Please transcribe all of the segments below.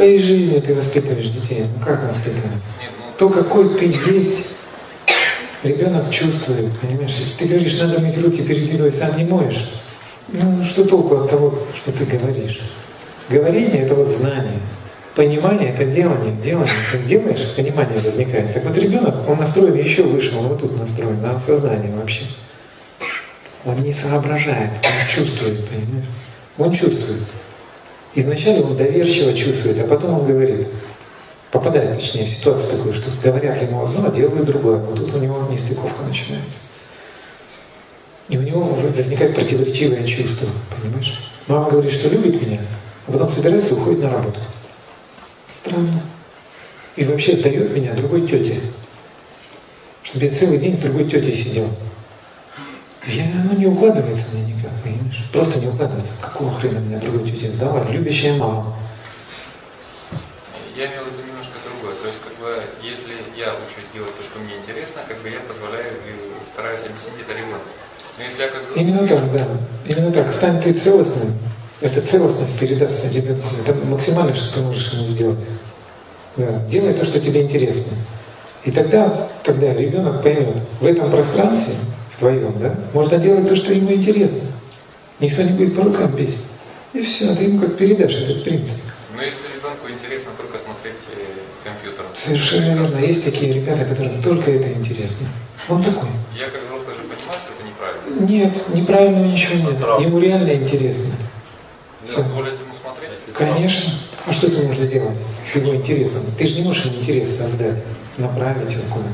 своей жизнью ты воспитываешь детей. Ну как воспитываешь? То, какой ты есть, ребенок чувствует, понимаешь? Если ты говоришь, надо мыть руки перед едой, сам не моешь, ну что толку от того, что ты говоришь? Говорение — это вот знание. Понимание — это делание. Делание, ты делаешь, понимание возникает. Так вот ребенок, он настроен еще выше, он вот тут настроен, на сознание вообще. Он не соображает, он чувствует, понимаешь? Он чувствует. И вначале он доверчиво чувствует, а потом он говорит, попадает, точнее, в ситуацию такую, что говорят ему одно, а делают другое. Вот тут у него нестыковка начинается. И у него возникает противоречивое чувство, понимаешь? Мама говорит, что любит меня, а потом собирается и уходит на работу. Странно. И вообще сдает меня другой тете. Чтобы я целый день с другой тетей сидел. Я, оно не укладывается мне никак, понимаешь? Просто не укладывается. Какого хрена меня другой тете сдала? Любящая мама. Я имел в виду немножко другое. То есть, как бы, если я учусь делать то, что мне интересно, как бы я позволяю и стараюсь объяснить это ребенку. Но если я как взрослый... Именно так, да. Именно так. Стань ты целостным, эта целостность передастся ребенку. Это максимально, что ты можешь ему сделать. Да. Делай то, что тебе интересно. И тогда, тогда ребенок поймет, в этом пространстве, в твоем, да, можно делать то, что ему интересно. Никто не будет по рукам бить. И все, ты ему как передашь этот принцип. Но если ребенку интересно только смотреть э, компьютер. Совершенно верно. Есть такие ребята, которым только это интересно. Он такой. Я как взрослый же понимаю, что это неправильно. Нет, неправильного ничего нет. Ему реально интересно. Все. Позволять ему смотреть? Конечно. А что ты можешь сделать с его интересом? Ты же не можешь ему интерес создать, направить его куда.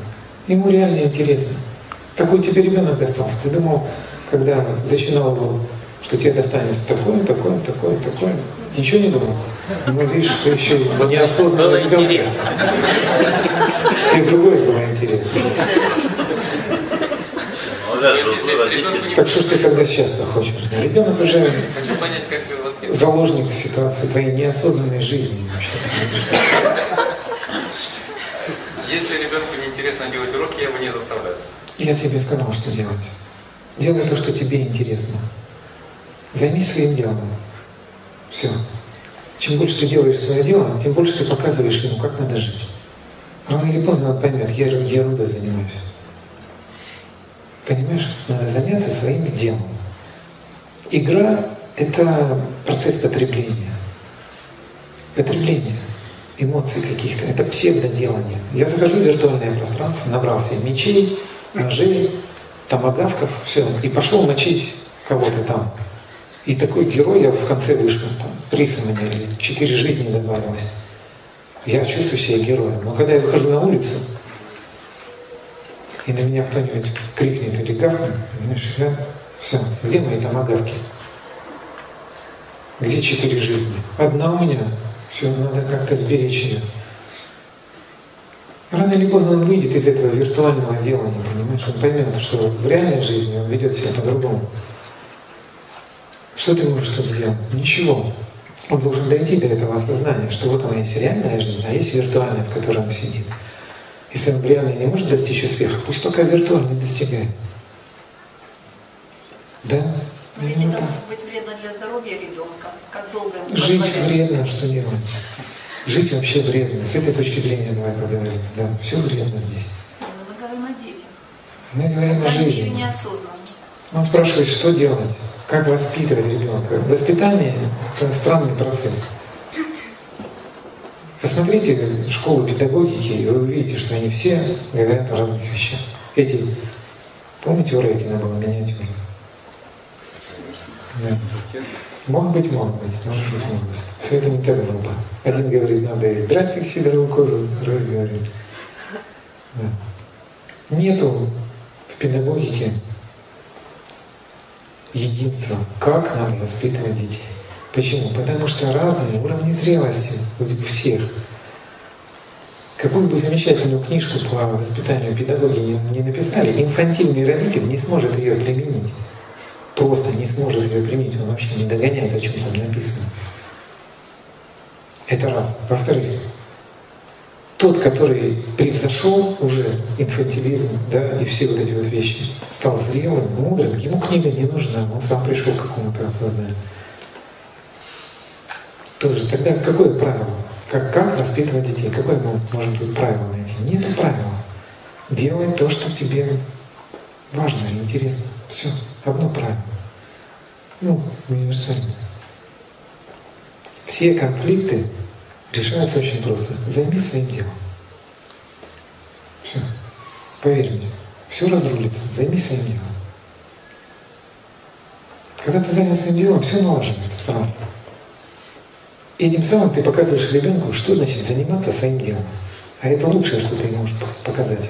Ему реально интересно. Такой тебе ребенок достался. Ты думал, когда зачинал его, что тебе достанется такое, такое, такое, такое. Ничего не думал? Ну, видишь, что еще неосознанно Было интересно. Тебе другое было интересно. Ну да, вот. Так что ж ты когда сейчас хочешь? Ребенок уже Хочу понять, как вы воспитываете. заложник ситуации твоей неосознанной жизни. Если ребенку неинтересно делать уроки, я его не заставляю. Я тебе сказал, что делать. Делай то, что тебе интересно. Займись своим делом. Все. Чем больше ты делаешь свое дело, тем больше ты показываешь ему, как надо жить. Рано или поздно он поймет, я еру- ерундой занимаюсь. Понимаешь? Надо заняться своим делом. Игра — это процесс потребления. Потребление эмоций каких-то. Это псевдоделание. Я захожу в виртуальное пространство, набрал себе мечей, ножей, томагавков, все, и пошел мочить кого-то там. И такой герой я в конце вышел, там, приз меня, или четыре жизни добавилось. Я чувствую себя героем. Но когда я выхожу на улицу, и на меня кто-нибудь крикнет или гавкнет, понимаешь, я, все, где мои томагавки? Где четыре жизни? Одна у меня, все, надо как-то сберечь ее. Рано или поздно он выйдет из этого виртуального делания, понимаешь? Он поймет, что в реальной жизни он ведет себя по-другому. Что ты можешь тут сделать? Ничего. Он должен дойти до этого осознания, что вот она есть реальная жизнь, а есть виртуальная, в которой он сидит. Если он в реальной не может достичь успеха, пусть только виртуальный достигает. Да? Или Именно это может быть вредно для здоровья ребенка? Как долго ему Жить вредно, что делать? Жить вообще вредно. С этой точки зрения давай поговорим. Да, все вредно здесь. Не, ну Мы говорим о детях. Мы говорим о Когда они еще жизни. неосознанно. Он спрашивает, что делать, как воспитывать ребенка. Воспитание – это странный процесс. Посмотрите школу педагогики, и вы увидите, что они все говорят о разных вещах. Эти, помните, у Рейкина было миниатюра? Да. Мог быть, мог быть, может быть, мог быть. Все это не так грубо. Один говорит, надо и сидоровую козу, другой говорит. Да. Нету в педагогике единства, как нам воспитывать детей. Почему? Потому что разные уровни зрелости у всех. Какую бы замечательную книжку по воспитанию педагоги не, не написали, инфантильный родитель не сможет ее применить. Просто не сможет ее применить, он вообще не догоняет, о чем там написано. Это раз. Во-вторых, тот, который превзошел уже инфантилизм, да, и все вот эти вот вещи, стал зрелым, мудрым, ему книга не нужна, он сам пришел к какому-то осознанию. Тоже тогда какое правило? Как, как воспитывать детей? Какое мы можем тут правило найти? Нету правила. Делай то, что тебе важно и интересно. Все. Одно правило. Ну, универсальное. Все конфликты решаются очень просто. Займись своим делом. Все. Поверь мне. Все разрулится. Займись своим делом. Когда ты занят своим делом, все налаживается сразу. И этим самым ты показываешь ребенку, что значит заниматься своим делом. А это лучшее, что ты можешь показать.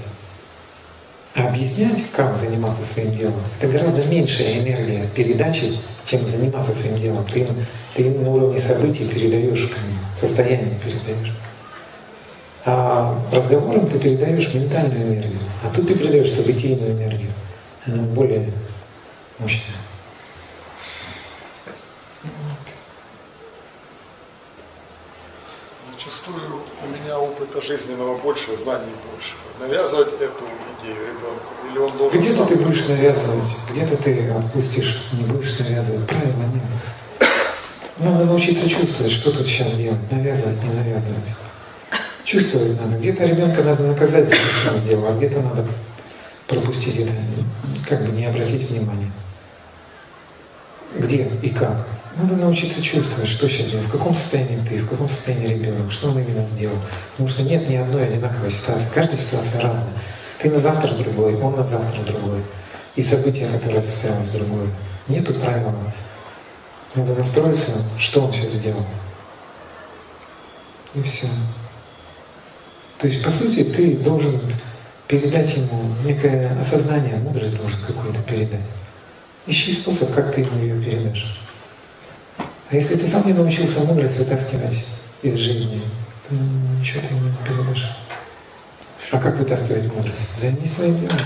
Объяснять, как заниматься своим делом, это гораздо меньшая энергия передачи, чем заниматься своим делом. Ты, ты на уровне событий передаешь состояние передаешь. А разговором ты передаешь ментальную энергию, а тут ты передаешь событийную энергию. Она более мощная. Зачастую у меня опыта жизненного больше, знаний больше. Навязывать эту идею ребенку, или он должен Где-то сам... ты будешь навязывать, где-то ты отпустишь, не будешь навязывать. Правильно нет. Надо научиться чувствовать, что тут сейчас делать, навязывать, не навязывать. Чувствовать надо. Где-то ребенка надо наказать за то, что он сделал, а где-то надо пропустить это, как бы не обратить внимания. Где и как. Надо научиться чувствовать, что сейчас в каком состоянии ты, в каком состоянии ребенок, что он именно сделал. Потому что нет ни одной одинаковой ситуации. Каждая ситуация разная. Ты на завтра другой, он на завтра другой. И события, которые состоялось другое. Нету правила. Надо настроиться, что он сейчас сделал. И все. То есть, по сути, ты должен передать ему некое осознание, мудрость должен какую-то передать. Ищи способ, как ты ему ее передашь. А если ты сам не научился мудрость вытаскивать из жизни, то ничего ты не передашь. А как вытаскивать мудрость? Займись своим делом.